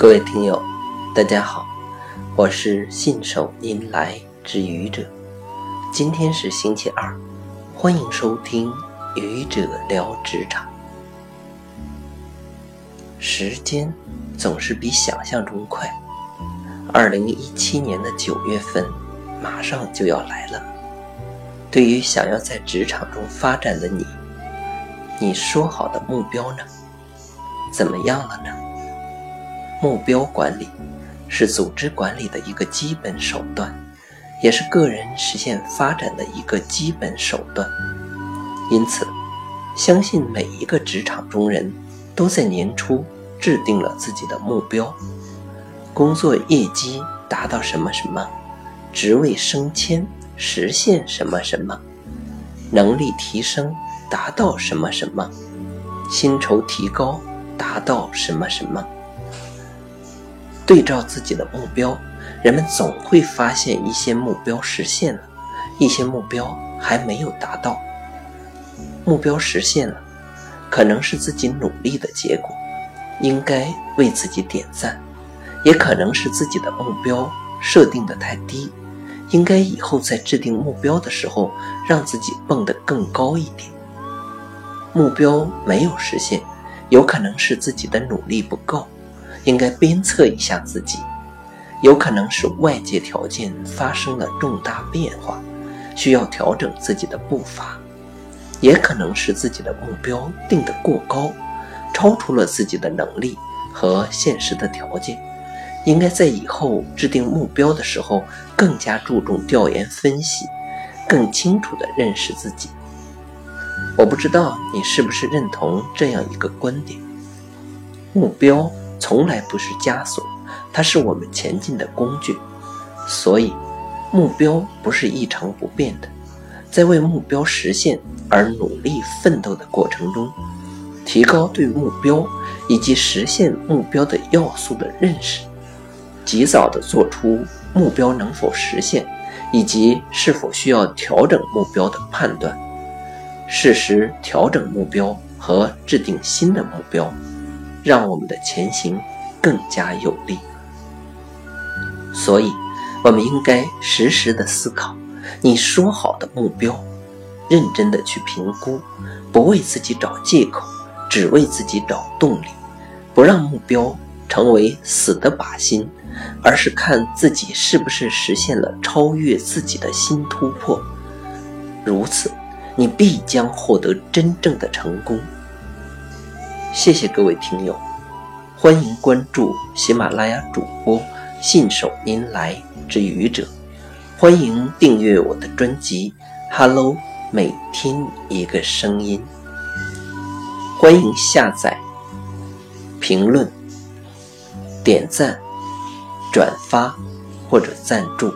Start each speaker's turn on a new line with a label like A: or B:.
A: 各位听友，大家好，我是信手拈来之愚者。今天是星期二，欢迎收听愚者聊职场。时间总是比想象中快，二零一七年的九月份马上就要来了。对于想要在职场中发展的你，你说好的目标呢？怎么样了呢？目标管理是组织管理的一个基本手段，也是个人实现发展的一个基本手段。因此，相信每一个职场中人都在年初制定了自己的目标：工作业绩达到什么什么，职位升迁实现什么什么，能力提升达到什么什么，薪酬提高达到什么什么。对照自己的目标，人们总会发现一些目标实现了，一些目标还没有达到。目标实现了，可能是自己努力的结果，应该为自己点赞；也可能是自己的目标设定的太低，应该以后在制定目标的时候让自己蹦得更高一点。目标没有实现，有可能是自己的努力不够。应该鞭策一下自己，有可能是外界条件发生了重大变化，需要调整自己的步伐；也可能是自己的目标定得过高，超出了自己的能力和现实的条件。应该在以后制定目标的时候更加注重调研分析，更清楚地认识自己。我不知道你是不是认同这样一个观点：目标。从来不是枷锁，它是我们前进的工具。所以，目标不是一成不变的。在为目标实现而努力奋斗的过程中，提高对目标以及实现目标的要素的认识，及早的做出目标能否实现以及是否需要调整目标的判断，适时调整目标和制定新的目标。让我们的前行更加有力。所以，我们应该时时的思考你说好的目标，认真的去评估，不为自己找借口，只为自己找动力，不让目标成为死的靶心，而是看自己是不是实现了超越自己的新突破。如此，你必将获得真正的成功。谢谢各位听友，欢迎关注喜马拉雅主播信手拈来之愚者，欢迎订阅我的专辑《Hello》，每天一个声音，欢迎下载、评论、点赞、转发或者赞助。